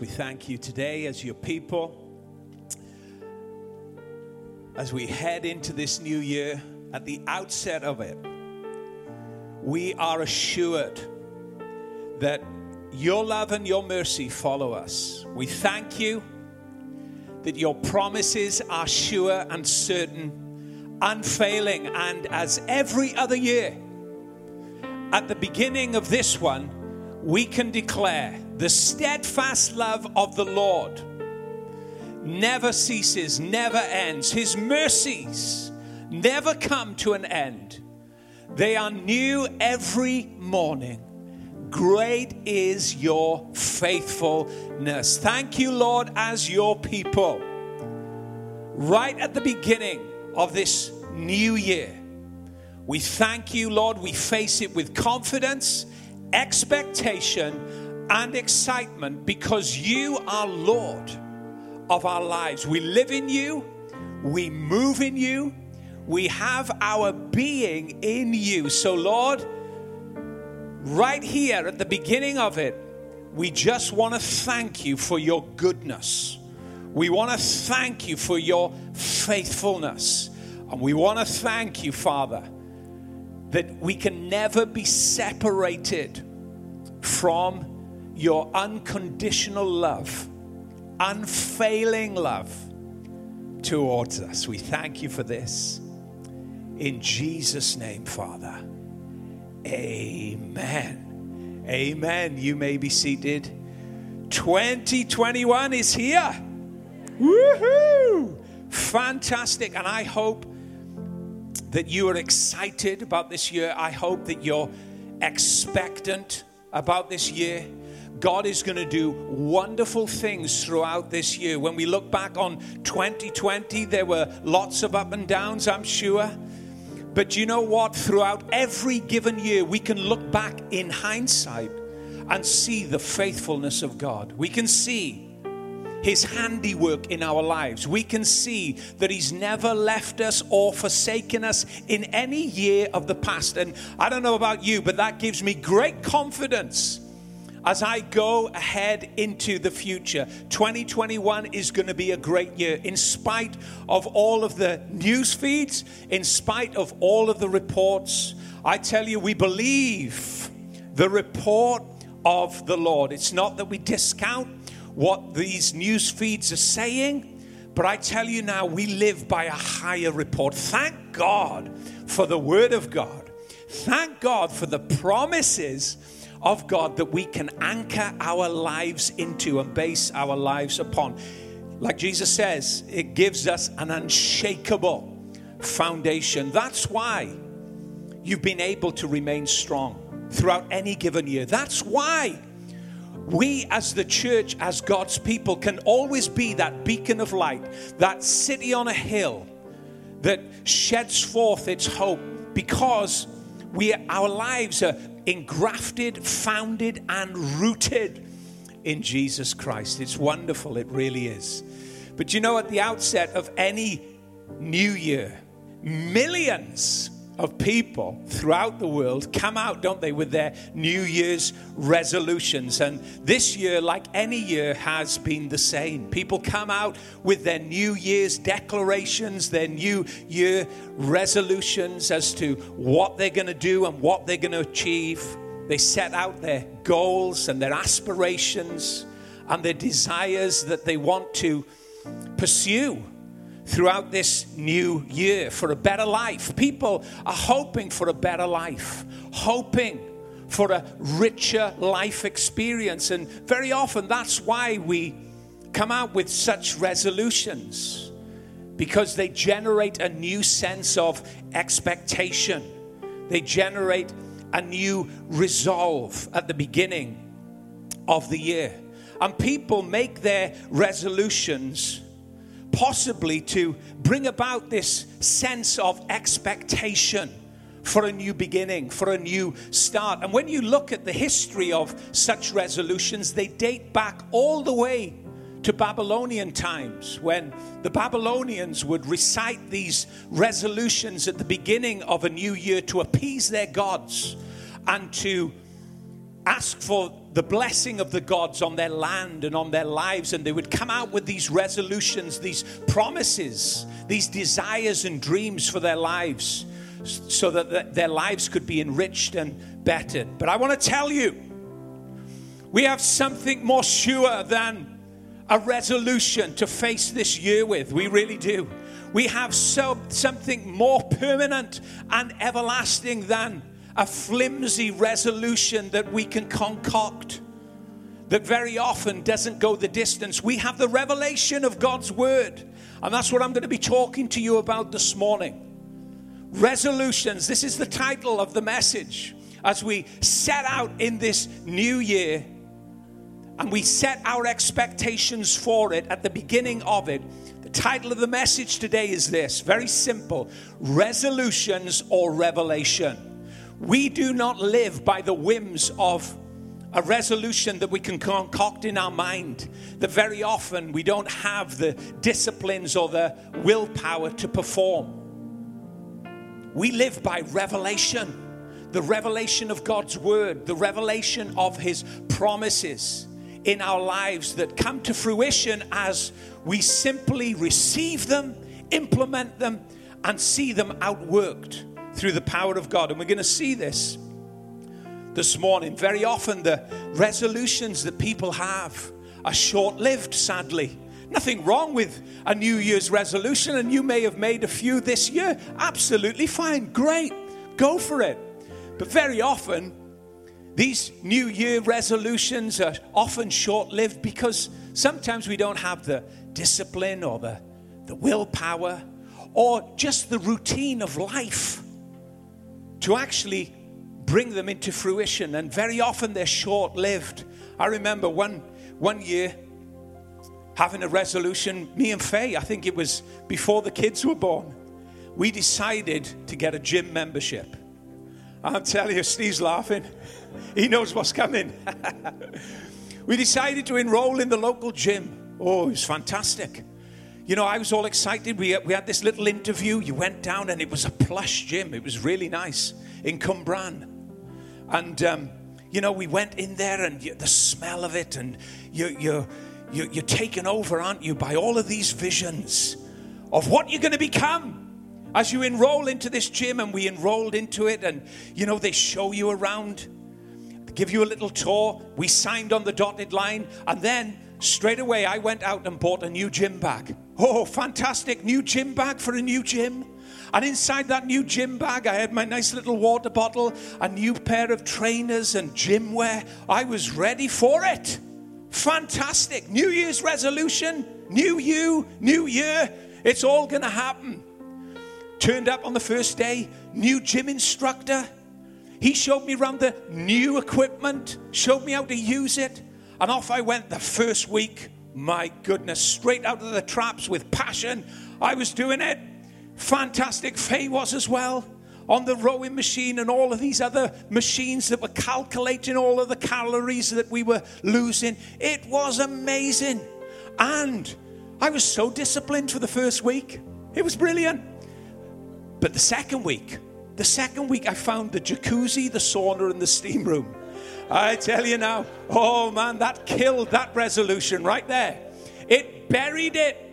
We thank you today as your people. As we head into this new year, at the outset of it, we are assured that your love and your mercy follow us. We thank you that your promises are sure and certain, unfailing, and as every other year, at the beginning of this one, we can declare the steadfast love of the Lord never ceases, never ends. His mercies never come to an end. They are new every morning. Great is your faithfulness. Thank you, Lord, as your people. Right at the beginning of this new year, we thank you, Lord. We face it with confidence, expectation, and excitement because you are Lord of our lives. We live in you, we move in you, we have our being in you. So, Lord, right here at the beginning of it, we just want to thank you for your goodness. We want to thank you for your faithfulness. And we want to thank you, Father, that we can never be separated from your unconditional love, unfailing love towards us. We thank you for this. In Jesus' name, Father. Amen. Amen. You may be seated. 2021 is here. Woohoo! Fantastic. And I hope that you are excited about this year. I hope that you're expectant about this year. God is going to do wonderful things throughout this year. When we look back on 2020, there were lots of up and downs, I'm sure. But you know what? Throughout every given year, we can look back in hindsight and see the faithfulness of God. We can see his handiwork in our lives. We can see that He's never left us or forsaken us in any year of the past. And I don't know about you, but that gives me great confidence as I go ahead into the future. 2021 is going to be a great year, in spite of all of the news feeds, in spite of all of the reports. I tell you, we believe the report of the Lord. It's not that we discount what these news feeds are saying, but I tell you now, we live by a higher report. Thank God for the Word of God. Thank God for the promises of God that we can anchor our lives into and base our lives upon. Like Jesus says, it gives us an unshakable foundation. That's why you've been able to remain strong throughout any given year. That's why we as the church, as God's people, can always be that beacon of light, that city on a hill that sheds forth its hope because we our lives are engrafted, founded, and rooted in Jesus Christ. It's wonderful, it really is. But you know, at the outset of any new year, millions of people throughout the world come out, don't they, with their New Year's resolutions. And this year, like any year, has been the same. People come out with their New Year's declarations, their New Year resolutions as to what they're going to do and what they're going to achieve. They set out their goals and their aspirations and their desires that they want to pursue throughout this new year for a better life. People are hoping for a better life, hoping for a richer life experience. And very often that's why we come out with such resolutions because they generate a new sense of expectation. They generate a new resolve at the beginning of the year. And people make their resolutions possibly to bring about this sense of expectation for a new beginning, for a new start. And when you look at the history of such resolutions, they date back all the way to Babylonian times when the Babylonians would recite these resolutions at the beginning of a new year to appease their gods and to ask for the blessing of the gods on their land and on their lives, and they would come out with these resolutions, these promises, these desires and dreams for their lives so that their lives could be enriched and bettered. But I want to tell you, we have something more sure than a resolution to face this year with. We really do. We have so, something more permanent and everlasting than a flimsy resolution that we can concoct that very often doesn't go the distance. We have the revelation of God's word. And that's what I'm going to be talking to you about this morning. Resolutions. This is the title of the message as we set out in this new year and we set our expectations for it at the beginning of it. The title of the message today is this very simple Resolutions or Revelation. We do not live by the whims of a resolution that we can concoct in our mind that very often we don't have the disciplines or the willpower to perform. We live by revelation the revelation of God's word, the revelation of his promises in our lives that come to fruition as we simply receive them, implement them, and see them outworked through the power of God. And we're going to see this this morning. Very often, the resolutions that people have are short lived, sadly. Nothing wrong with a New Year's resolution, and you may have made a few this year. Absolutely fine. Great. Go for it. But very often, these New Year resolutions are often short lived because sometimes we don't have the discipline or the, the willpower or just the routine of life to actually bring them into fruition. And very often they're short lived. I remember one, one year having a resolution, me and Faye, I think it was before the kids were born, we decided to get a gym membership. I'm telling you, Steve's laughing. He knows what's coming. we decided to enroll in the local gym. Oh, it was fantastic. You know, I was all excited. We, we had this little interview. You went down, and it was a plush gym. It was really nice in Cwmbran. And, um, you know, we went in there, and you, the smell of it, and you, you, you, you're taken over, aren't you, by all of these visions of what you're going to become as you enroll into this gym, and we enrolled into it, and you know, they show you around, give you a little tour. We signed on the dotted line, and then straight away I went out and bought a new gym bag. Oh, fantastic! New gym bag for a new gym. And inside that new gym bag, I had my nice little water bottle, a new pair of trainers, and gym wear. I was ready for it. Fantastic. New Year's resolution, new you, new year. It's all going to happen. Turned up on the first day, new gym instructor. He showed me around the new equipment, showed me how to use it, and off I went the first week. My goodness, straight out of the traps with passion. I was doing it. Fantastic. Faye was as well on the rowing machine and all of these other machines that were calculating all of the calories that we were losing. It was amazing. And I was so disciplined for the first week. It was brilliant. But the second week, the second week, I found the jacuzzi, the sauna, and the steam room. I tell you now, oh man, that killed that resolution right there. It buried it.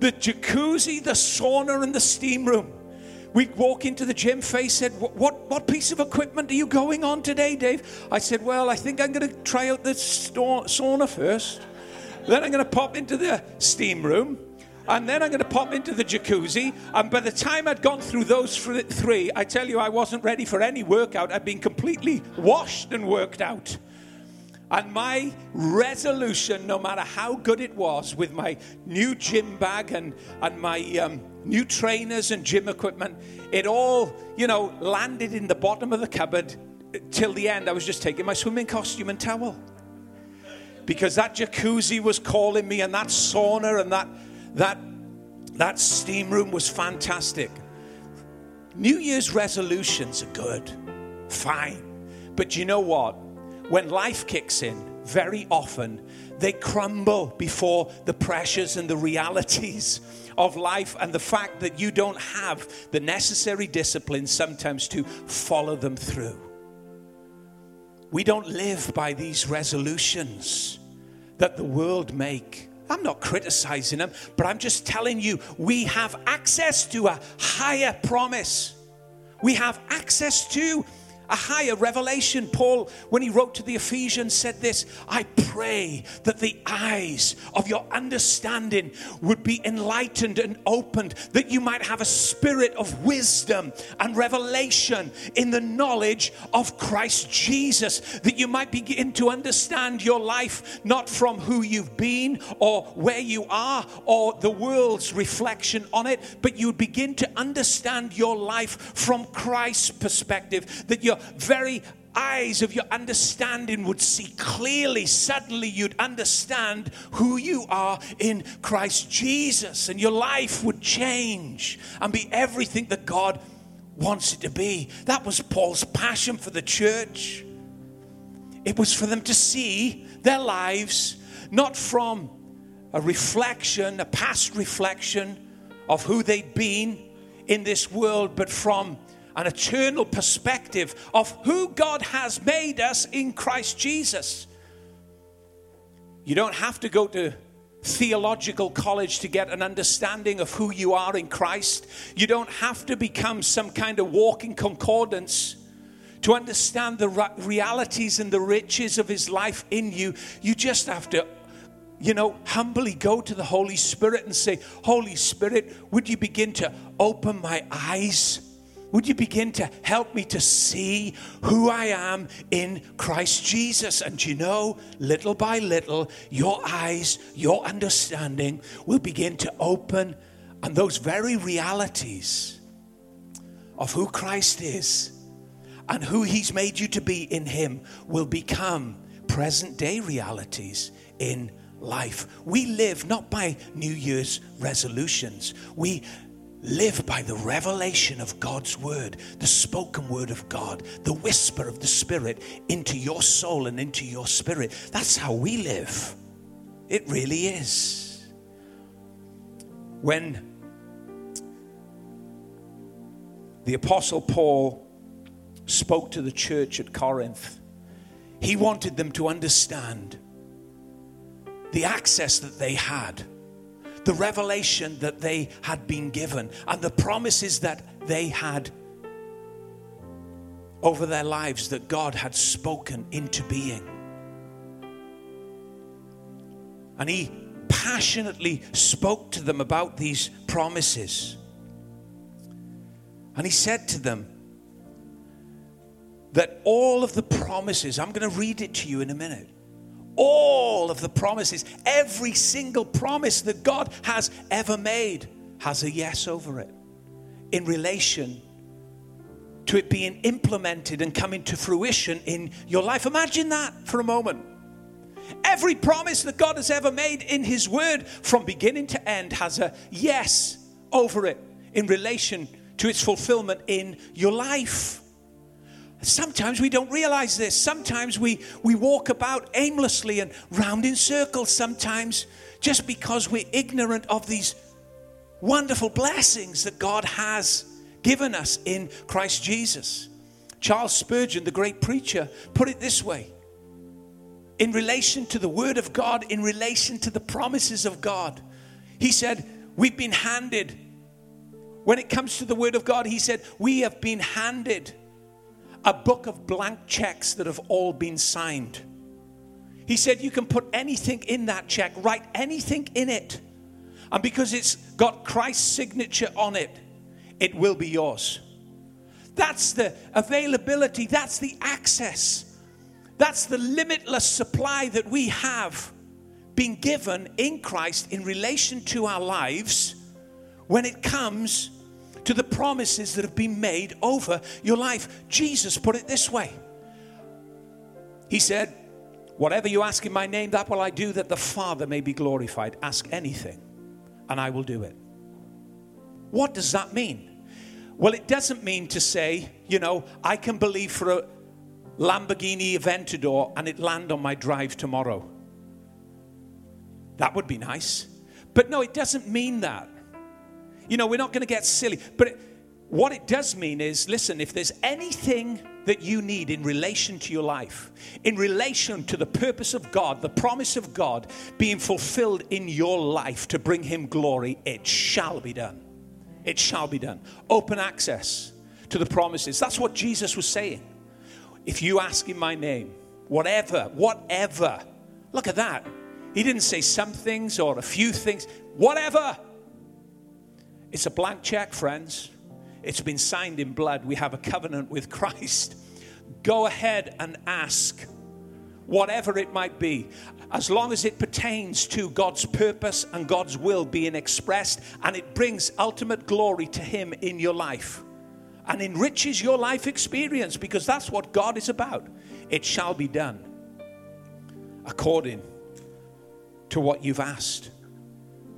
The jacuzzi, the sauna, and the steam room. We'd walk into the gym. Faye said, what, what, what piece of equipment are you going on today, Dave? I said, Well, I think I'm going to try out the sauna first. then I'm going to pop into the steam room and then I'm going to pop into the jacuzzi. And by the time I'd gone through those three, I tell you, I wasn't ready for any workout. I'd been completely washed and worked out. And my resolution, no matter how good it was, with my new gym bag and, and my um, new trainers and gym equipment, it all, you know, landed in the bottom of the cupboard. Till the end, I was just taking my swimming costume and towel. Because that jacuzzi was calling me, and that sauna and that that, that steam room was fantastic. New Year's resolutions are good, fine. But you know what? When life kicks in, very often they crumble before the pressures and the realities of life and the fact that you don't have the necessary discipline sometimes to follow them through. we don't live by these resolutions that the world make. I'm not criticizing them, but I'm just telling you we have access to a higher promise. We have access to a higher revelation. Paul, when he wrote to the Ephesians, said this I pray that the eyes of your understanding would be enlightened and opened, that you might have a spirit of wisdom and revelation in the knowledge of Christ Jesus, that you might begin to understand your life not from who you've been or where you are or the world's reflection on it, but you would begin to understand your life from Christ's perspective, that you're very eyes of your understanding would see clearly. Suddenly, you'd understand who you are in Christ Jesus, and your life would change and be everything that God wants it to be. That was Paul's passion for the church. It was for them to see their lives not from a reflection, a past reflection of who they'd been in this world, but from an eternal perspective of who God has made us in Christ Jesus. You don't have to go to theological college to get an understanding of who you are in Christ. You don't have to become some kind of walking concordance to understand the realities and the riches of His life in you. You just have to, you know, humbly go to the Holy Spirit and say, Holy Spirit, would you begin to open my eyes? Would you begin to help me to see who I am in Christ Jesus? And you know, little by little, your eyes, your understanding will begin to open, and those very realities of who Christ is and who He's made you to be in Him will become present day realities in life. We live not by New Year's resolutions. We live by the revelation of God's word, the spoken word of God, the whisper of the Spirit into your soul and into your spirit. That's how we live. It really is. When the Apostle Paul spoke to the church at Corinth, he wanted them to understand the access that they had the revelation that they had been given and the promises that they had over their lives that God had spoken into being. And he passionately spoke to them about these promises. And he said to them that all of the promises, I'm going to read it to you in a minute all of the promises, every single promise that God has ever made has a yes over it in relation to it being implemented and coming to fruition in your life. Imagine that for a moment. Every promise that God has ever made in His Word from beginning to end has a yes over it in relation to its fulfillment in your life. Sometimes we don't realize this. Sometimes we, we walk about aimlessly and round in circles, sometimes just because we're ignorant of these wonderful blessings that God has given us in Christ Jesus. Charles Spurgeon, the great preacher, put it this way in relation to the Word of God, in relation to the promises of God. He said, We've been handed, when it comes to the Word of God, he said, We have been handed a book of blank checks that have all been signed. He said, You can put anything in that check, write anything in it. And because it's got Christ's signature on it, it will be yours. That's the availability, that's the access, that's the limitless supply that we have been given in Christ in relation to our lives when it comes to the promises that have been made over your life. Jesus put it this way He said, Whatever you ask in my name, that will I do, that the Father may be glorified. Ask anything, and I will do it. What does that mean? Well, it doesn't mean to say, you know, I can believe for a Lamborghini Aventador and it land on my drive tomorrow. That would be nice. But no, it doesn't mean that. You know, we're not going to get silly. But it, what it does mean is listen, if there's anything that you need in relation to your life, in relation to the purpose of God, the promise of God being fulfilled in your life to bring Him glory, it shall be done. It shall be done. Open access to the promises. That's what Jesus was saying. If you ask in my name, whatever, whatever, look at that. He didn't say some things or a few things, whatever. It's a blank check, friends. It's been signed in blood. We have a covenant with Christ. Go ahead and ask, whatever it might be, as long as it pertains to God's purpose and God's will being expressed and it brings ultimate glory to Him in your life and enriches your life experience because that's what God is about. It shall be done according to what you've asked.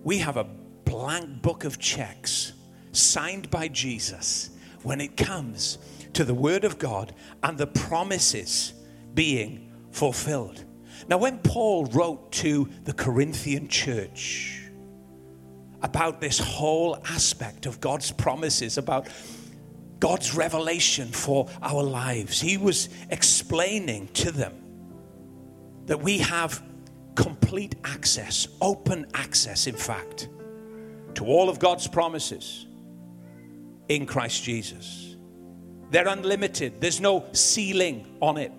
We have a blank book of checks signed by Jesus when it comes to the Word of God and the promises being fulfilled. Now, when Paul wrote to the Corinthian church about this whole aspect of God's promises, about God's revelation for our lives, he was explaining to them that we have complete access, open access, in fact, to all of God's promises in Christ Jesus. They're unlimited, there's no ceiling on it.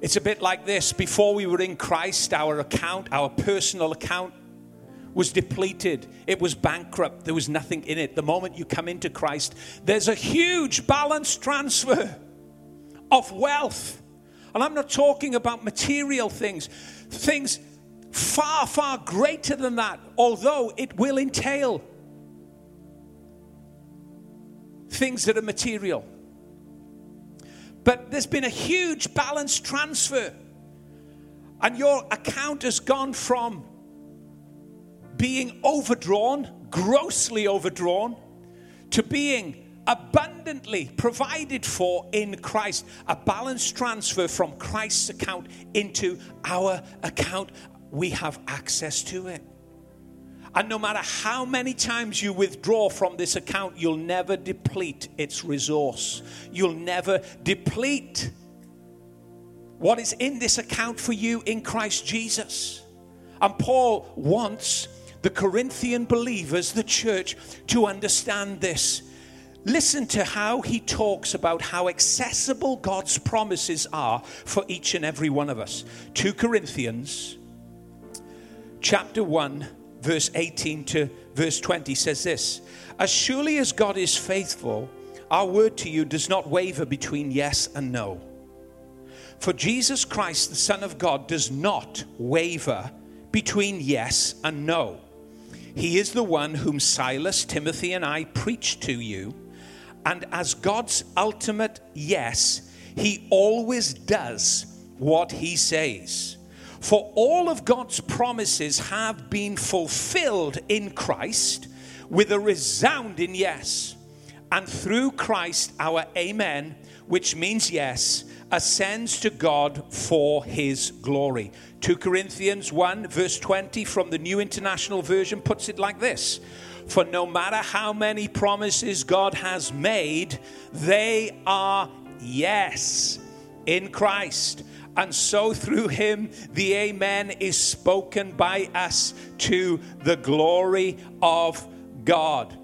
It's a bit like this before we were in Christ, our account, our personal account, was depleted. It was bankrupt. There was nothing in it. The moment you come into Christ, there's a huge balance transfer of wealth. And I'm not talking about material things, things far, far greater than that, although it will entail things that are material. But there's been a huge balance transfer, and your account has gone from being overdrawn, grossly overdrawn, to being abundantly provided for in Christ. A balance transfer from Christ's account into our account. We have access to it. And no matter how many times you withdraw from this account, you'll never deplete its resource. You'll never deplete what is in this account for you in Christ Jesus. And Paul wants the Corinthian believers, the church, to understand this. Listen to how he talks about how accessible God's promises are for each and every one of us. 2 Corinthians chapter 1 verse 18 to verse 20 says this As surely as God is faithful, our word to you does not waver between yes and no. For Jesus Christ, the Son of God, does not waver between yes and no. He is the one whom Silas, Timothy, and I preached to you. And as God's ultimate yes, he always does what he says. For all of God's promises have been fulfilled in Christ with a resounding yes. And through Christ, our amen, which means yes, ascends to God for his glory. 2 Corinthians 1, verse 20 from the New International Version puts it like this For no matter how many promises God has made, they are yes in Christ. And so through him, the Amen is spoken by us to the glory of God.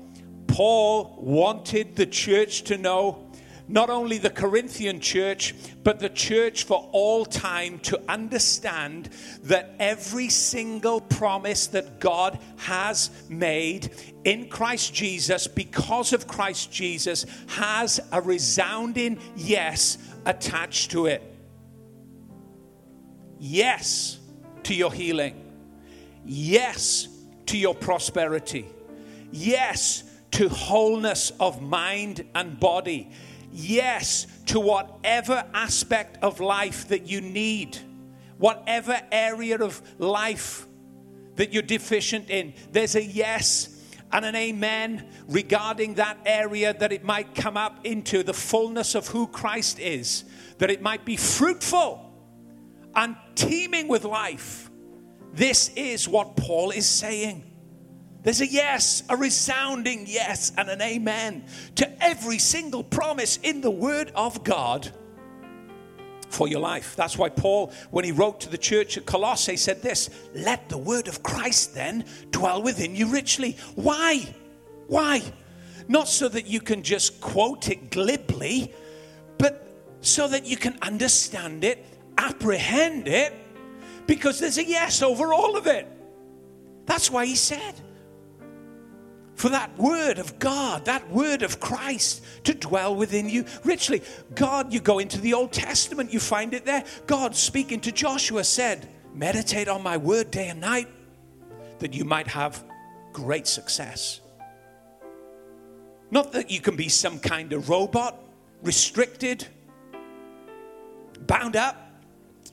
Paul wanted the church to know, not only the Corinthian church, but the church for all time to understand that every single promise that God has made in Christ Jesus, because of Christ Jesus, has a resounding yes attached to it yes to your healing, yes to your prosperity, yes to wholeness of mind and body, yes to whatever aspect of life that you need, whatever area of life that you're deficient in. There's a yes and an amen regarding that area that it might come up into the fullness of who Christ is, that it might be fruitful and teeming with life. This is what Paul is saying. There's a yes, a resounding yes, and an amen to every single promise in the Word of God for your life. That's why Paul, when he wrote to the church at Colossae, said this Let the Word of Christ then dwell within you richly. Why? Why? Not so that you can just quote it glibly, but so that you can understand it, apprehend it, because there's a yes over all of it. That's why he said, for that word of God, that word of Christ to dwell within you richly. God, you go into the Old Testament, you find it there. God speaking to Joshua said, Meditate on my word day and night that you might have great success. Not that you can be some kind of robot, restricted, bound up.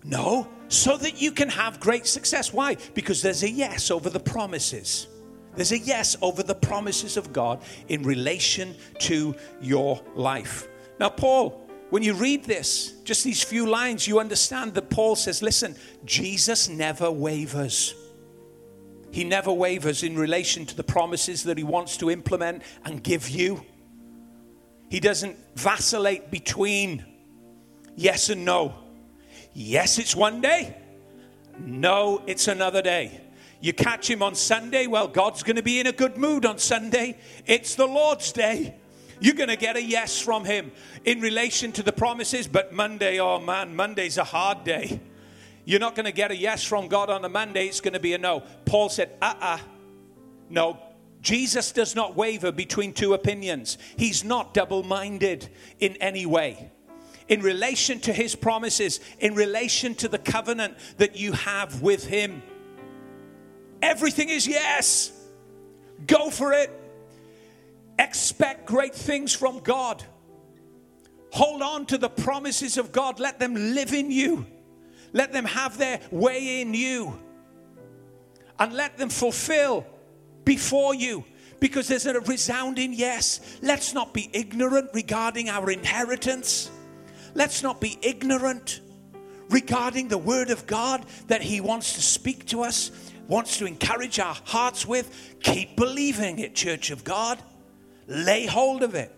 No, so that you can have great success. Why? Because there's a yes over the promises. There's a yes over the promises of God in relation to your life. Now, Paul, when you read this, just these few lines, you understand that Paul says, listen, Jesus never wavers. He never wavers in relation to the promises that he wants to implement and give you. He doesn't vacillate between yes and no. Yes, it's one day. No, it's another day. You catch him on Sunday, well, God's going to be in a good mood on Sunday. It's the Lord's day. You're going to get a yes from him in relation to the promises, but Monday, oh man, Monday's a hard day. You're not going to get a yes from God on a Monday, it's going to be a no. Paul said, uh uh-uh. uh No, Jesus does not waver between two opinions. He's not double minded in any way. In relation to his promises, in relation to the covenant that you have with him, Everything is yes. Go for it. Expect great things from God. Hold on to the promises of God. Let them live in you. Let them have their way in you. And let them fulfill before you because there's a resounding yes. Let's not be ignorant regarding our inheritance. Let's not be ignorant regarding the Word of God that He wants to speak to us wants to encourage our hearts with. Keep believing it, Church of God. Lay hold of it.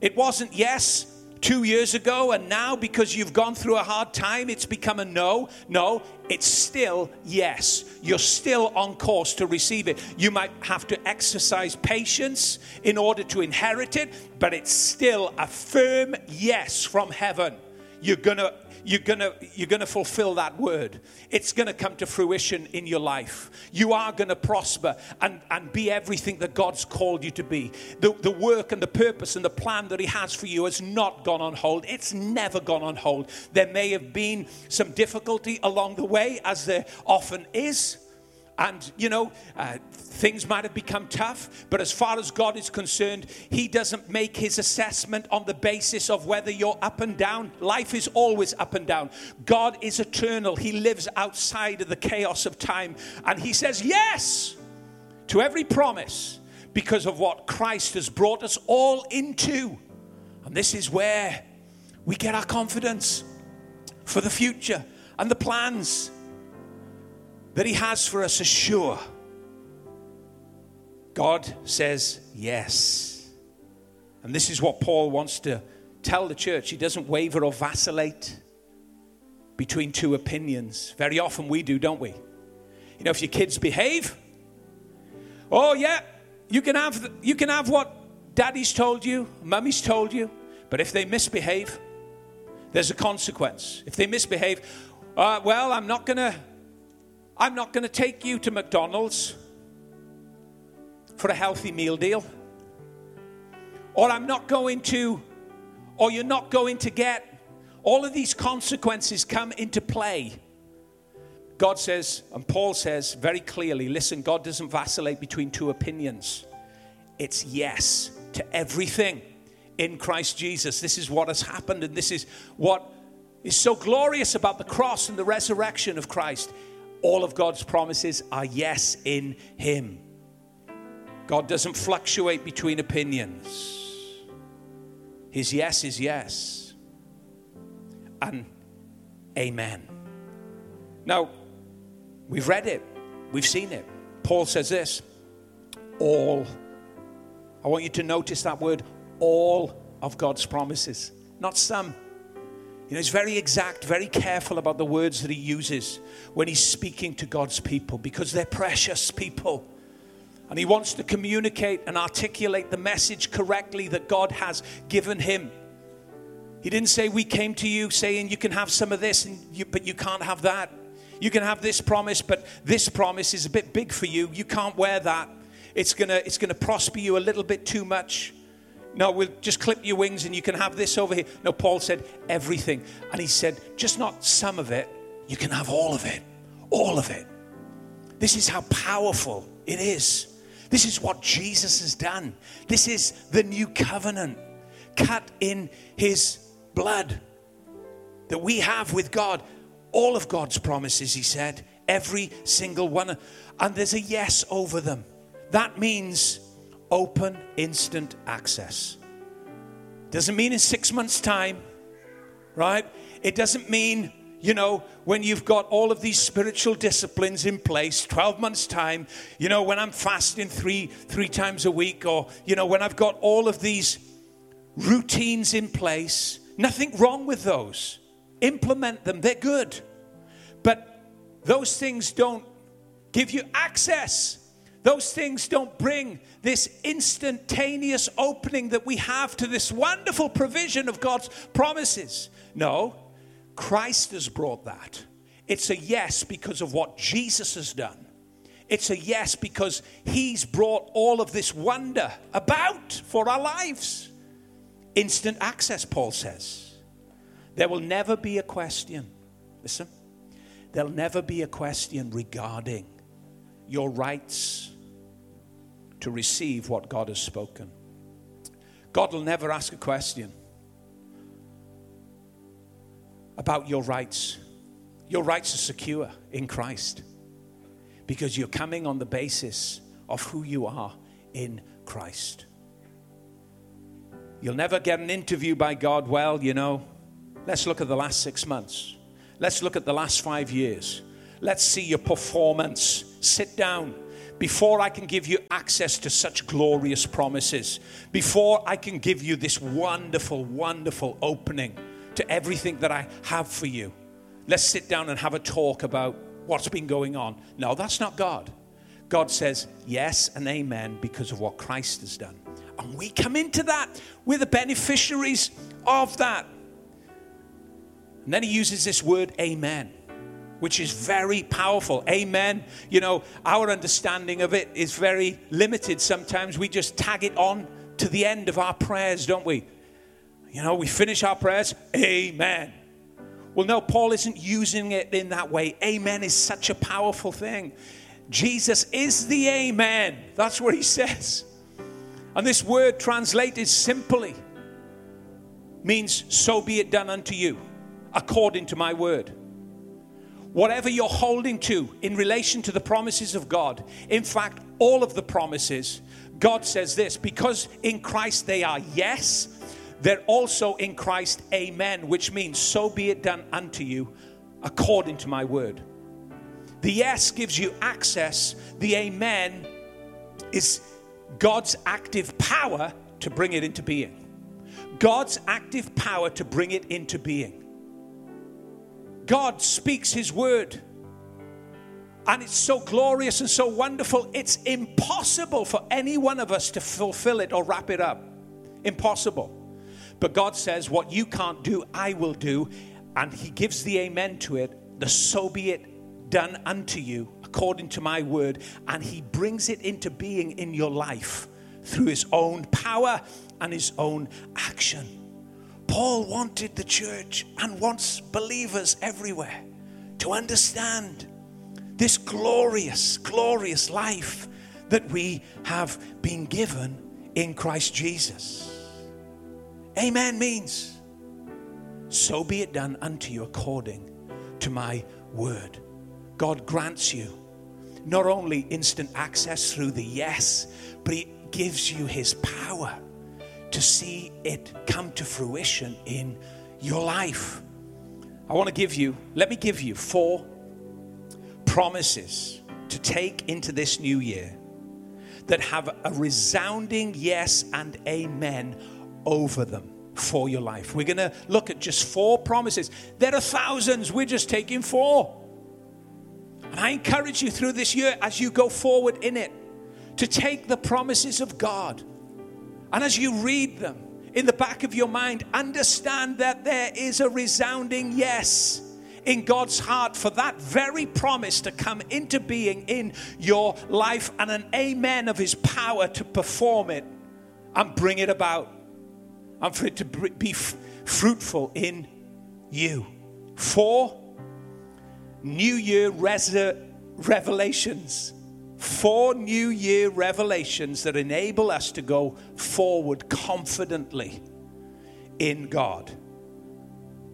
It wasn't yes two years ago, and now because you've gone through a hard time, it's become a no. No, it's still yes. You're still on course to receive it. You might have to exercise patience in order to inherit it, but it's still a firm yes from heaven. You're going to you're gonna you're gonna fulfill that word. It's gonna come to fruition in your life. You are gonna prosper and, and be everything that God's called you to be. The, the work and the purpose and the plan that He has for you has not gone on hold. It's never gone on hold. There may have been some difficulty along the way, as there often is. And, you know, uh, things might have become tough, but as far as God is concerned, He doesn't make His assessment on the basis of whether you're up and down. Life is always up and down. God is eternal, He lives outside of the chaos of time. And He says yes to every promise because of what Christ has brought us all into. And this is where we get our confidence for the future and the plans that He has for us are sure. God says yes. And this is what Paul wants to tell the church. He doesn't waver or vacillate between two opinions. Very often we do, don't we? You know, if your kids behave, oh yeah, you can have you can have what daddy's told you, mummy's told you, but if they misbehave, there's a consequence. If they misbehave, uh, well, I'm not going to I'm not going to take you to McDonald's for a healthy meal deal. Or I'm not going to, or you're not going to get. All of these consequences come into play. God says, and Paul says very clearly listen, God doesn't vacillate between two opinions. It's yes to everything in Christ Jesus. This is what has happened, and this is what is so glorious about the cross and the resurrection of Christ all of God's promises are yes in Him. God doesn't fluctuate between opinions. His yes is yes. And amen. Now, we've read it, we've seen it. Paul says this all. I want you to notice that word, all of God's promises, not some. You know, he's very exact, very careful about the words that he uses when he's speaking to God's people because they're precious people. And he wants to communicate and articulate the message correctly that God has given him. He didn't say, We came to you saying you can have some of this, and you, but you can't have that. You can have this promise, but this promise is a bit big for you. You can't wear that. It's going to it's going to prosper you a little bit too much. No, we'll just clip your wings and you can have this over here. No, Paul said everything. And he said, just not some of it, you can have all of it. All of it. This is how powerful it is. This is what Jesus has done. This is the new covenant cut in his blood that we have with God. All of God's promises, he said, every single one. And there's a yes over them. That means open, instant access. Doesn't mean in six months' time, right? It doesn't mean, you know, when you've got all of these spiritual disciplines in place, 12 months' time, you know, when I'm fasting three, three times a week, or, you know, when I've got all of these routines in place, nothing wrong with those. Implement them, they're good. But those things don't give you access those things don't bring this instantaneous opening that we have to this wonderful provision of God's promises. No, Christ has brought that. It's a yes because of what Jesus has done. It's a yes because he's brought all of this wonder about for our lives. Instant access, Paul says. There will never be a question. Listen, there'll never be a question regarding your rights to receive what God has spoken. God will never ask a question about your rights. Your rights are secure in Christ because you're coming on the basis of who you are in Christ. You'll never get an interview by God. Well, you know, let's look at the last six months. Let's look at the last five years. Let's see your performance. Sit down. Before I can give you access to such glorious promises, before I can give you this wonderful, wonderful opening to everything that I have for you, let's sit down and have a talk about what's been going on. No, that's not God. God says yes and amen because of what Christ has done. And we come into that. We're the beneficiaries of that. And then he uses this word amen which is very powerful. Amen. You know, our understanding of it is very limited. Sometimes we just tag it on to the end of our prayers, don't we? You know, we finish our prayers, Amen. Well, no, Paul isn't using it in that way. Amen is such a powerful thing. Jesus is the Amen. That's what he says. And this word translated simply means, So be it done unto you, according to my word whatever you're holding to in relation to the promises of God, in fact, all of the promises, God says this because in Christ they are yes, they're also in Christ amen, which means so be it done unto you according to my word. The yes gives you access, the amen is God's active power to bring it into being. God's active power to bring it into being. God speaks His word. And it's so glorious and so wonderful, it's impossible for any one of us to fulfill it or wrap it up. Impossible. But God says, What you can't do, I will do. And He gives the amen to it, the so be it done unto you according to my word. And He brings it into being in your life through His own power and His own action. Paul wanted the church and wants believers everywhere to understand this glorious, glorious life that we have been given in Christ Jesus. Amen means, so be it done unto you according to my word. God grants you not only instant access through the yes, but He gives you His power to see it come to fruition in your life. I want to give you, let me give you four promises to take into this new year that have a resounding yes and amen over them for your life. We're going to look at just four promises. There are thousands, we're just taking four. And I encourage you through this year as you go forward in it to take the promises of God. And as you read them in the back of your mind, understand that there is a resounding yes in God's heart for that very promise to come into being in your life and an amen of His power to perform it and bring it about and for it to be fruitful in you. Four New Year revelations. Four New Year revelations that enable us to go forward confidently in God.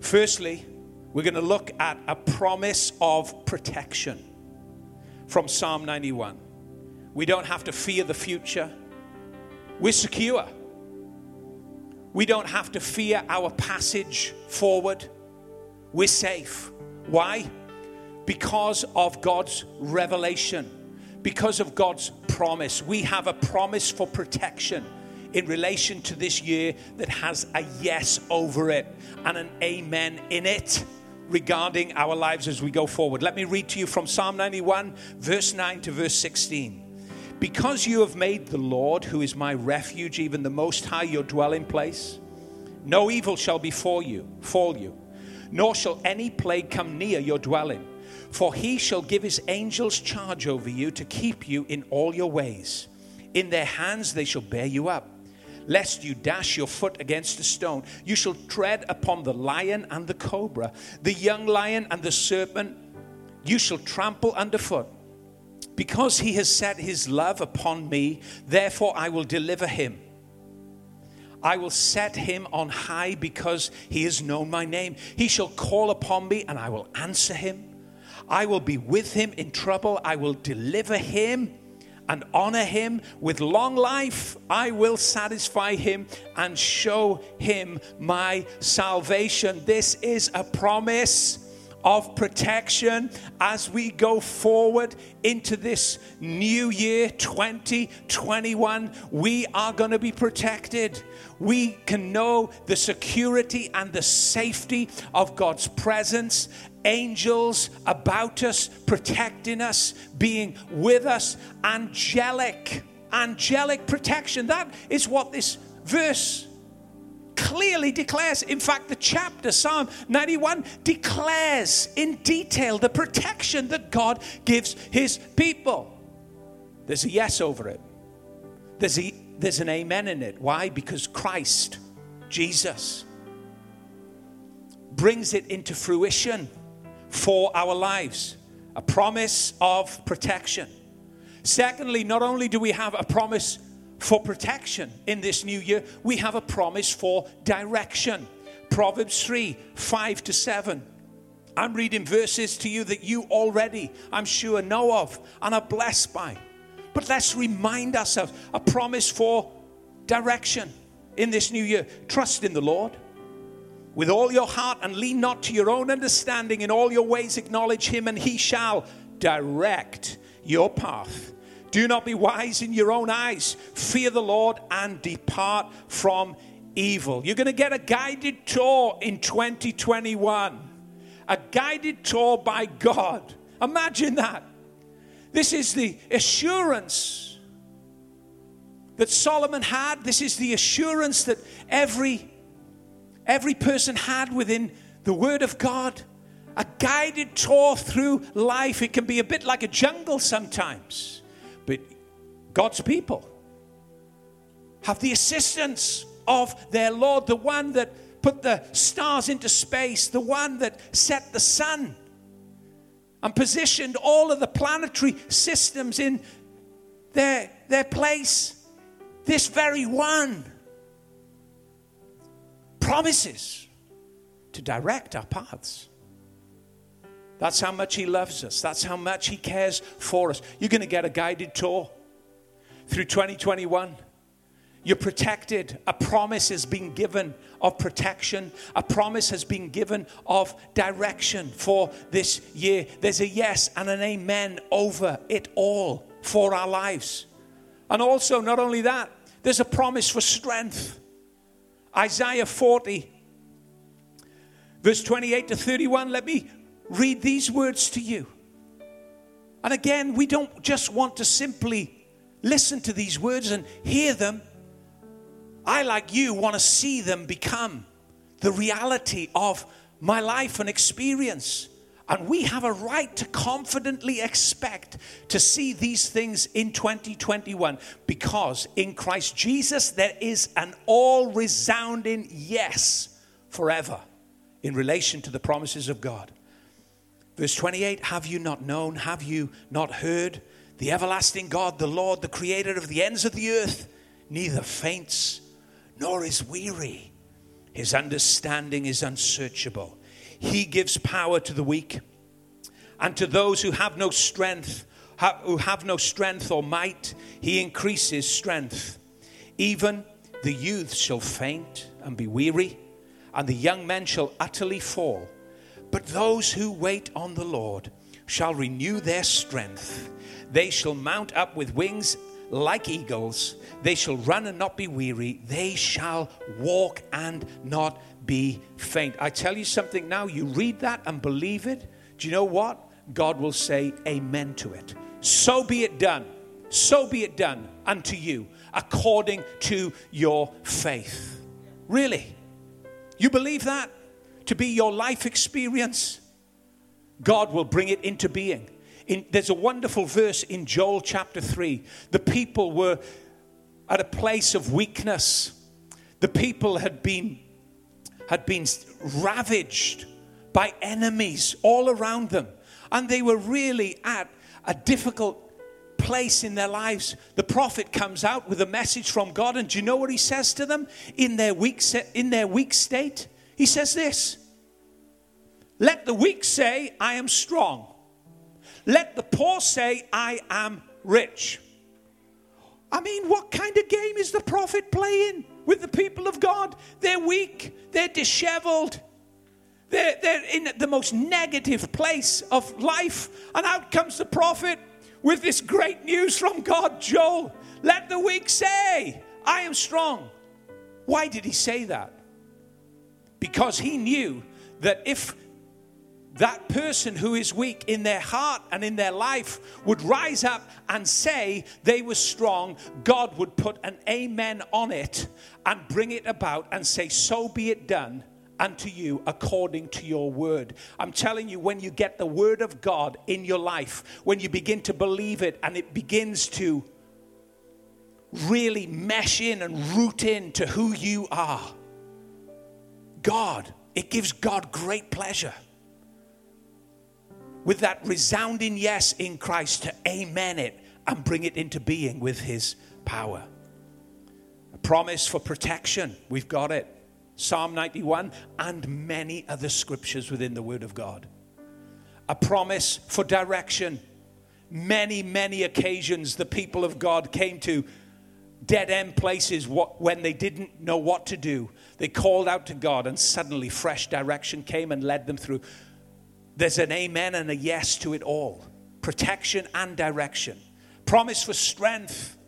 Firstly, we're going to look at a promise of protection from Psalm 91. We don't have to fear the future, we're secure. We don't have to fear our passage forward, we're safe. Why? Because of God's revelation, because of God's promise. We have a promise for protection in relation to this year that has a yes over it and an amen in it regarding our lives as we go forward. Let me read to you from Psalm 91, verse 9 to verse 16. Because you have made the Lord, who is my refuge, even the Most High, your dwelling place, no evil shall befall you, fall you, nor shall any plague come near your dwelling. For he shall give his angels charge over you to keep you in all your ways. In their hands they shall bear you up lest you dash your foot against a stone. You shall tread upon the lion and the cobra, the young lion and the serpent, you shall trample underfoot. Because he has set his love upon me, therefore I will deliver him. I will set him on high because he has known my name. He shall call upon me and I will answer him. I will be with him in trouble. I will deliver him and honor him with long life. I will satisfy him and show him my salvation. This is a promise of protection as we go forward into this new year 2021. We are going to be protected. We can know the security and the safety of God's presence angels about us, protecting us, being with us, angelic, angelic protection. That is what this verse clearly declares. In fact, the chapter, Psalm 91, declares in detail the protection that God gives his people. There's a yes over it, there's, a, there's an amen in it. Why? Because Christ, Jesus, brings it into fruition for our lives a promise of protection. Secondly, not only do we have a promise for protection in this new year, we have a promise for direction. Proverbs 3 5 to 7. I'm reading verses to you that you already, I'm sure, know of and are blessed by. But let's remind ourselves a promise for direction in this new year. Trust in the Lord with all your heart and lean not to your own understanding. In all your ways, acknowledge him, and he shall direct your path. Do not be wise in your own eyes. Fear the Lord and depart from evil. You're going to get a guided tour in 2021. A guided tour by God. Imagine that. This is the assurance that Solomon had. This is the assurance that every every person had within the Word of God. A guided tour through life. It can be a bit like a jungle sometimes, but God's people have the assistance of their Lord, the one that put the stars into space, the one that set the sun and positioned all of the planetary systems in their, their place. This very one promises to direct our paths. That's how much He loves us. That's how much He cares for us. You're going to get a guided tour through 2021. You're protected. A promise has been given of protection. A promise has been given of direction for this year. There's a yes and an amen over it all for our lives. And also, not only that, there's a promise for strength. Isaiah 40, verse 28 to 31. Let me read these words to you. And again, we don't just want to simply listen to these words and hear them. I, like you, want to see them become the reality of my life and experience. And we have a right to confidently expect to see these things in 2021 because in Christ Jesus there is an all resounding yes forever in relation to the promises of God. Verse 28 Have you not known? Have you not heard? The everlasting God, the Lord, the creator of the ends of the earth, neither faints nor is weary. His understanding is unsearchable. He gives power to the weak, and to those who have no strength, who have no strength or might, he increases strength. Even the youth shall faint and be weary, and the young men shall utterly fall. But those who wait on the Lord shall renew their strength. They shall mount up with wings like eagles. They shall run and not be weary. They shall walk and not be faint. I tell you something now, you read that and believe it. Do you know what? God will say amen to it. So be it done. So be it done unto you according to your faith. Really? You believe that to be your life experience? God will bring it into being. In, there's a wonderful verse in Joel chapter 3. The people were at a place of weakness. The people had been had been ravaged by enemies all around them. And they were really at a difficult place in their lives. The prophet comes out with a message from God, and do you know what he says to them in their weak, in their weak state? He says this Let the weak say, I am strong. Let the poor say, I am rich. I mean, what kind of game is the prophet playing? With the people of God. They're weak, they're disheveled, they're, they're in the most negative place of life. And out comes the prophet with this great news from God Joel, let the weak say, I am strong. Why did he say that? Because he knew that if that person who is weak in their heart and in their life would rise up and say they were strong, God would put an amen on it and bring it about and say, So be it done unto you according to your word. I'm telling you, when you get the word of God in your life, when you begin to believe it and it begins to really mesh in and root in to who you are, God, it gives God great pleasure with that resounding yes in Christ to amen it and bring it into being with his power. A promise for protection, we've got it. Psalm 91 and many other scriptures within the Word of God. A promise for direction. Many, many occasions the people of God came to dead end places when they didn't know what to do. They called out to God, and suddenly fresh direction came and led them through. There's an amen and a yes to it all protection and direction. Promise for strength.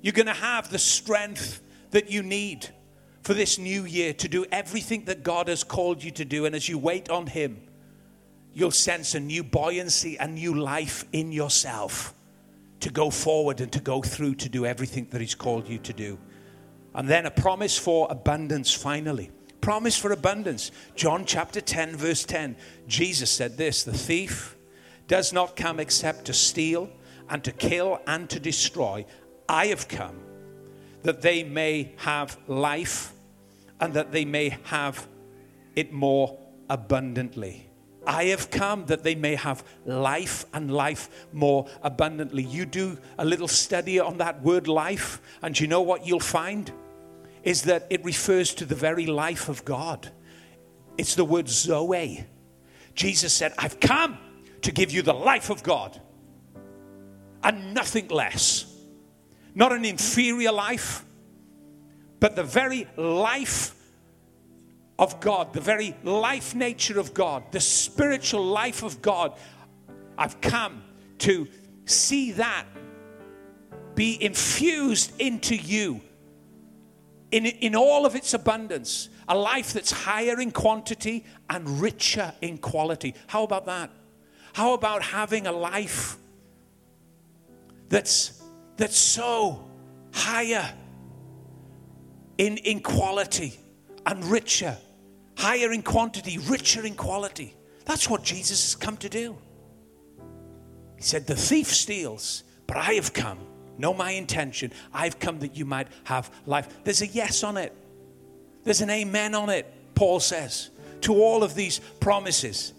You're going to have the strength that you need for this new year to do everything that God has called you to do. And as you wait on Him, you'll sense a new buoyancy, a new life in yourself to go forward and to go through to do everything that He's called you to do. And then a promise for abundance finally promise for abundance. John chapter 10, verse 10. Jesus said this The thief does not come except to steal and to kill and to destroy. I have come that they may have life and that they may have it more abundantly. I have come that they may have life and life more abundantly. You do a little study on that word life, and you know what you'll find? Is that it refers to the very life of God. It's the word Zoe. Jesus said, I've come to give you the life of God and nothing less. Not an inferior life, but the very life of God, the very life nature of God, the spiritual life of God. I've come to see that be infused into you in, in all of its abundance. A life that's higher in quantity and richer in quality. How about that? How about having a life that's, that's so higher in, in quality and richer, higher in quantity, richer in quality? That's what Jesus has come to do. He said, The thief steals, but I have come. Know my intention. I've come that you might have life. There's a yes on it, there's an amen on it, Paul says, to all of these promises.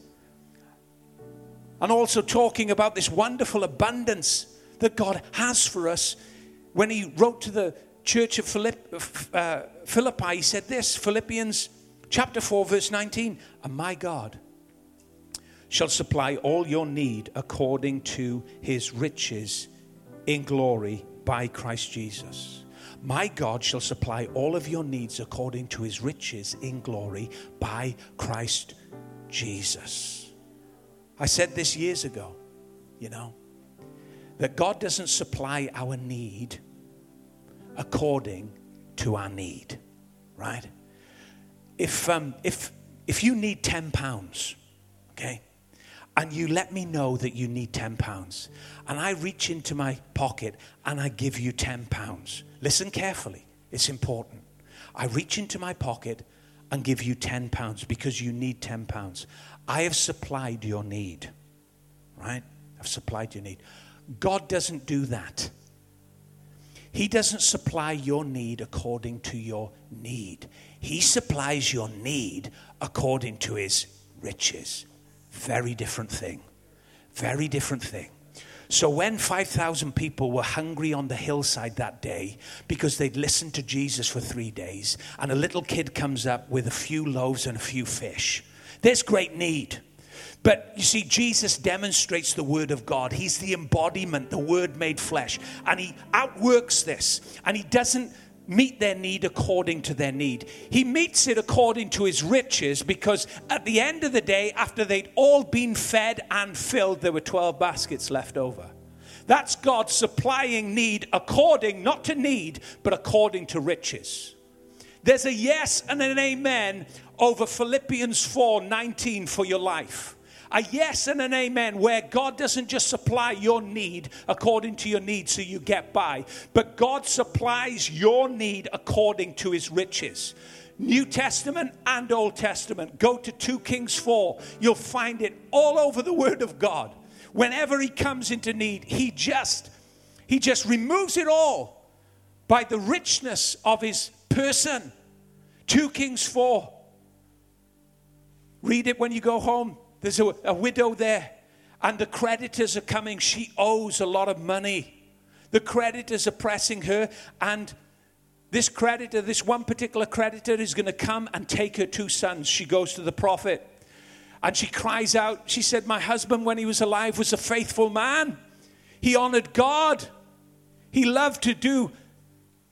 And also talking about this wonderful abundance that God has for us. When he wrote to the church of uh, Philippi, he said this Philippians chapter 4, verse 19 And my God shall supply all your need according to his riches in glory by Christ Jesus. My God shall supply all of your needs according to his riches in glory by Christ Jesus. I said this years ago, you know, that God doesn't supply our need according to our need, right? If, um, if, if you need 10 pounds, okay, and you let me know that you need 10 pounds, and I reach into my pocket and I give you 10 pounds. Listen carefully, it's important. I reach into my pocket and give you 10 pounds because you need 10 pounds. I have supplied your need, right? I've supplied your need. God doesn't do that. He doesn't supply your need according to your need. He supplies your need according to his riches. Very different thing. Very different thing. So when 5,000 people were hungry on the hillside that day because they'd listened to Jesus for three days, and a little kid comes up with a few loaves and a few fish, there's great need. But you see, Jesus demonstrates the Word of God. He's the embodiment, the Word made flesh. And He outworks this. And He doesn't meet their need according to their need. He meets it according to his riches because at the end of the day, after they'd all been fed and filled, there were 12 baskets left over. That's God supplying need according, not to need, but according to riches. There's a yes and an amen over Philippians 4 19 for your life a yes and an amen where God doesn't just supply your need according to your need so you get by, but God supplies your need according to his riches. New Testament and Old Testament. Go to 2 Kings 4. You'll find it all over the Word of God. Whenever he comes into need, he just he just removes it all by the richness of his person. 2 Kings 4. Read it when you go home. There's a, a widow there, and the creditors are coming. She owes a lot of money. The creditors are pressing her, and this creditor, this one particular creditor, is going to come and take her two sons. She goes to the prophet and she cries out. She said, My husband, when he was alive, was a faithful man. He honored God, he loved to do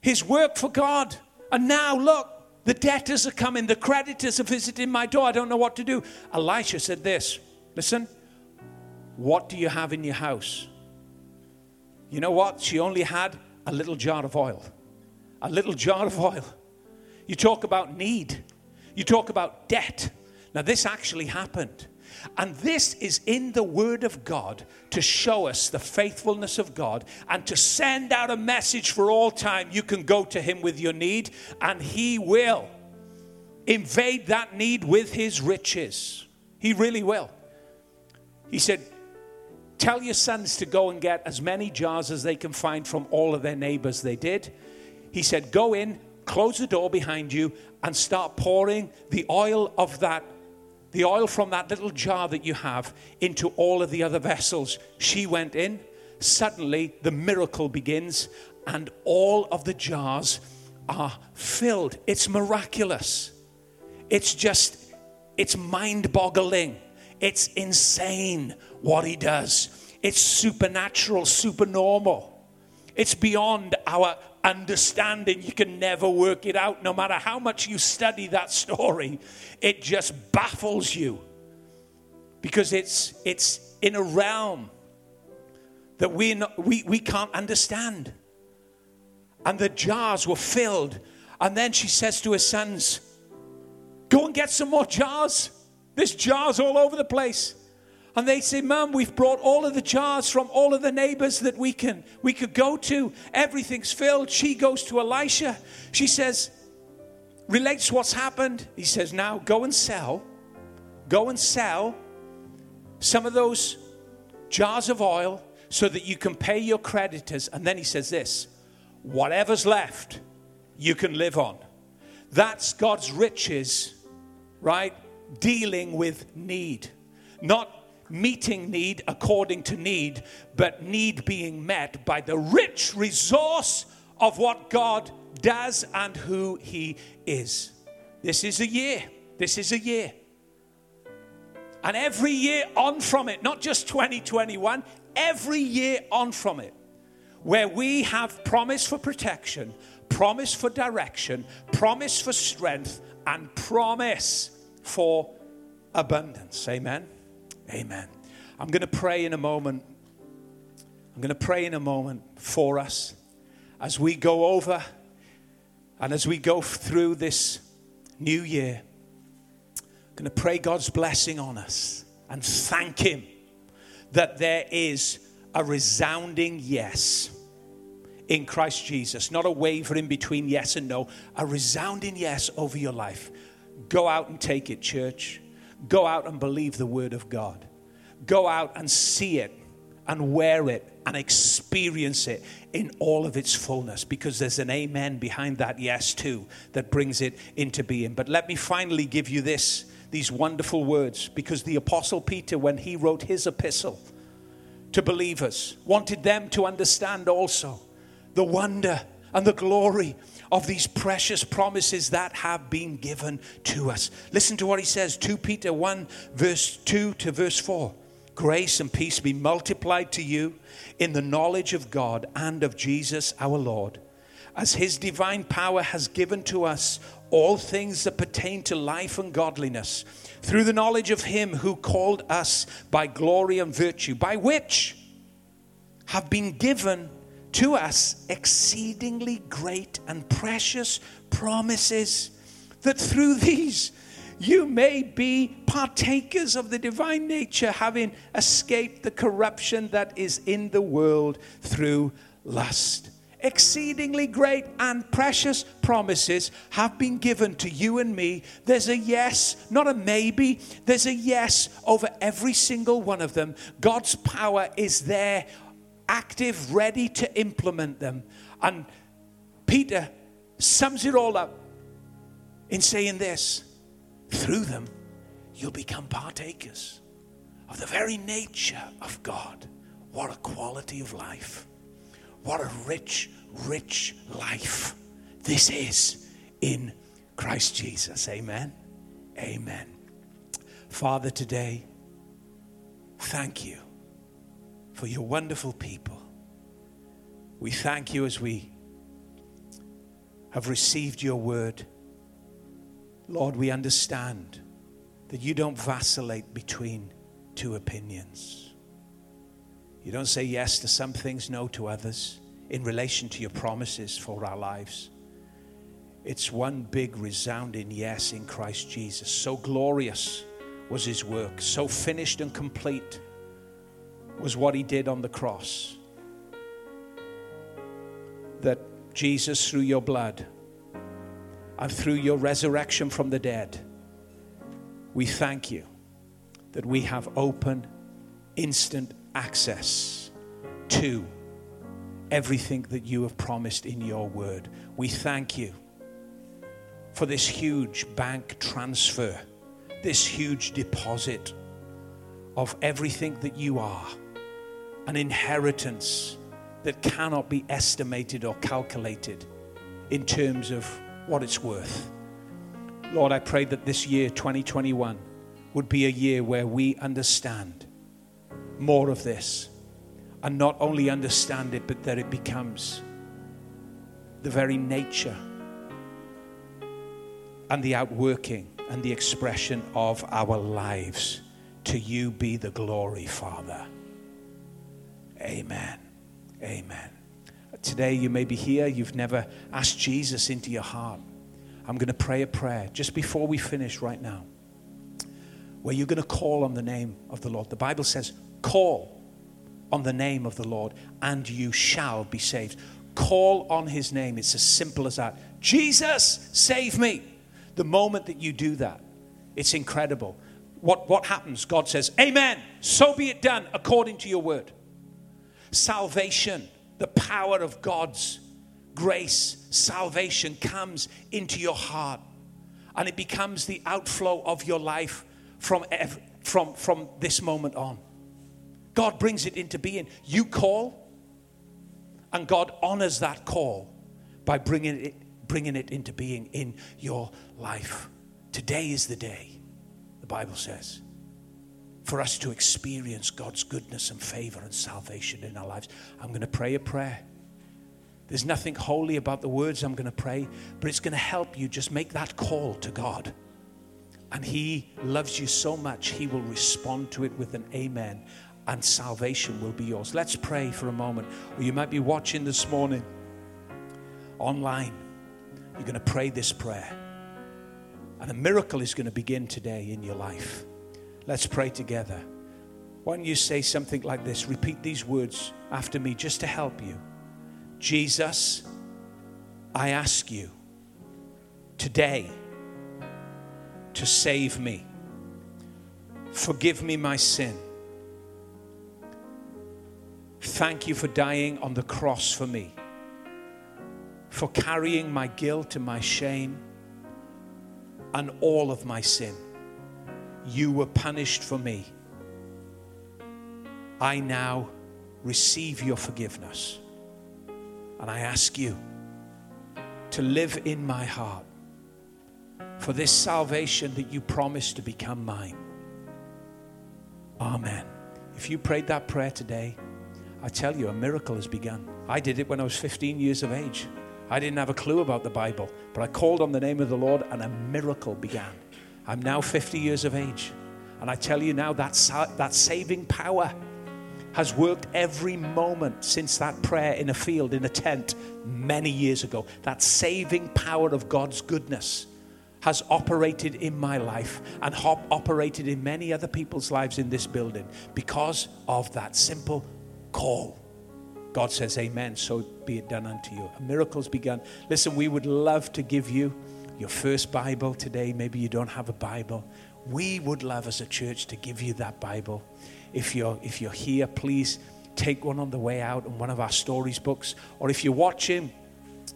his work for God. And now, look, the debtors are coming. The creditors are visiting my door. I don't know what to do. Elisha said this Listen, what do you have in your house? You know what? She only had a little jar of oil. A little jar of oil. You talk about need, you talk about debt. Now, this actually happened. And this is in the Word of God to show us the faithfulness of God and to send out a message for all time. You can go to Him with your need, and He will invade that need with His riches. He really will. He said, Tell your sons to go and get as many jars as they can find from all of their neighbors. They did. He said, Go in, close the door behind you, and start pouring the oil of that the oil from that little jar that you have into all of the other vessels. She went in. Suddenly, the miracle begins, and all of the jars are filled. It's miraculous. It's just, it's mind boggling. It's insane what he does. It's supernatural, supernormal. It's beyond our understanding. You can never work it out. No matter how much you study that story, it just baffles you because it's, it's in a realm that we're not, we, we can't understand. and the jars were filled. And then she says to her sons, Go and get some more jars. There's jars all over the place. And they say, Mum, we've brought all of the jars from all of the neighbors that we can we could go to. Everything's filled. She goes to Elisha. She says, relates what's happened. He says, Now go and sell. Go and sell some of those jars of oil so that you can pay your creditors. And then he says this whatever's left, you can live on. That's God's riches, right? Dealing with need. Not meeting need according to need, but need being met by the rich resource of what God does and who He is. This is a year. This is a year. And every year on from it, not just 2021, every year on from it, where we have promise for protection, promise for direction, promise for strength, and promise for abundance. Amen. Amen. I'm going to pray in a moment. I'm going to pray in a moment for us as we go over and as we go through this new year. I'm going to pray God's blessing on us and thank Him that there is a resounding yes in Christ Jesus, not a wavering between yes and no, a resounding yes over your life. Go out and take it, church. Go out and believe the word of God. Go out and see it and wear it and experience it in all of its fullness because there's an amen behind that yes too that brings it into being. But let me finally give you this these wonderful words because the apostle Peter when he wrote his epistle to believers wanted them to understand also the wonder and the glory of these precious promises that have been given to us. Listen to what he says 2 Peter 1, verse 2 to verse 4. Grace and peace be multiplied to you in the knowledge of God and of Jesus our Lord, as his divine power has given to us all things that pertain to life and godliness, through the knowledge of him who called us by glory and virtue, by which have been given to us exceedingly great and precious promises, that through these you may be partakers of the divine nature, having escaped the corruption that is in the world through lust. Exceedingly great and precious promises have been given to you and me. There's a yes, not a maybe. There's a yes over every single one of them. God's power is there active, ready to implement them. And Peter sums it all up in saying this through them, you'll become partakers of the very nature of God. What a quality of life! What a rich, rich life this is in Christ Jesus. Amen. Amen. Father, today, thank you for your wonderful people. We thank you as we have received your word. Lord, we understand that you don't vacillate between two opinions. You don't say yes to some things, no to others in relation to your promises for our lives. It's one big resounding yes in Christ Jesus. So glorious was his work, so finished and complete was what he did on the cross. That Jesus, through your blood and through your resurrection from the dead, we thank you that we have open, instant access to everything that you have promised in your word. We thank you for this huge bank transfer, this huge deposit of everything that you are an inheritance that cannot be estimated or calculated in terms of what it's worth. Lord, I pray that this year, 2021, would be a year where we understand more of this and not only understand it, but that it becomes the very nature and the outworking and the expression of our lives. To you be the glory, Father. Amen. Amen. today you may be here, you've never asked Jesus into your heart. I'm going to pray a prayer just before we finish right now, where you're going to call on the name of the Lord. The Bible says, call on the name of the Lord and you shall be saved. Call on his name. It's as simple as that. Jesus, save me. The moment that you do that, it's incredible. What, what happens? God says, Amen. So be it done according to your word. Salvation, the power of God's grace, salvation comes into your heart and it becomes the outflow of your life from, from, from this moment on. God brings it into being. You call, and God honors that call by bringing it, bringing it into being in your life. Today is the day, the Bible says, for us to experience God's goodness and favor and salvation in our lives. I'm going to pray a prayer. There's nothing holy about the words I'm going to pray, but it's going to help you just make that call to God. And He loves you so much, He will respond to it with an amen, and salvation will be yours. Let's pray for a moment. Or you might be watching this morning online. You're going to pray this prayer. And a miracle is going to begin today in your life. Let's pray together. Why don't you say something like this? Repeat these words after me just to help you. Jesus, I ask you today to save me. Forgive me my sin. Thank you for dying on the cross for me, for carrying my guilt and my shame and all of my sin. You were punished for me. I now receive your forgiveness. And I ask you to live in my heart for this salvation that you promised to become mine. Amen. If you prayed that prayer today, I tell you, a miracle has begun. I did it when I was 15 years of age. I didn't have a clue about the Bible, but I called on the name of the Lord and a miracle began. I'm now 50 years of age. And I tell you now, that, that saving power has worked every moment since that prayer in a field, in a tent, many years ago. That saving power of God's goodness has operated in my life and operated in many other people's lives in this building because of that simple call. God says, Amen. So be it done unto you. A miracle's begun. Listen, we would love to give you your first Bible today. Maybe you don't have a Bible. We would love as a church to give you that Bible. If you're, if you're here, please take one on the way out in one of our stories books. Or if you're watching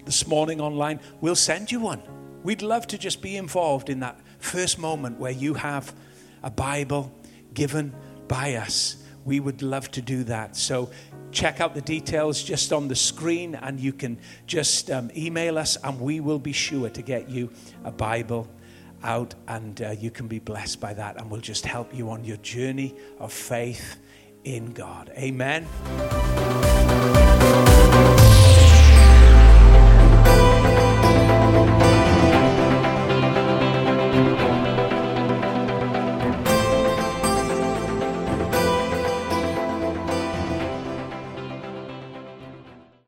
this morning online, we'll send you one. We'd love to just be involved in that first moment where you have a Bible given by us. We would love to do that. So check out the details just on the screen and you can just um, email us and we will be sure to get you a Bible out and uh, you can be blessed by that. And we'll just help you on your journey of faith in God. Amen.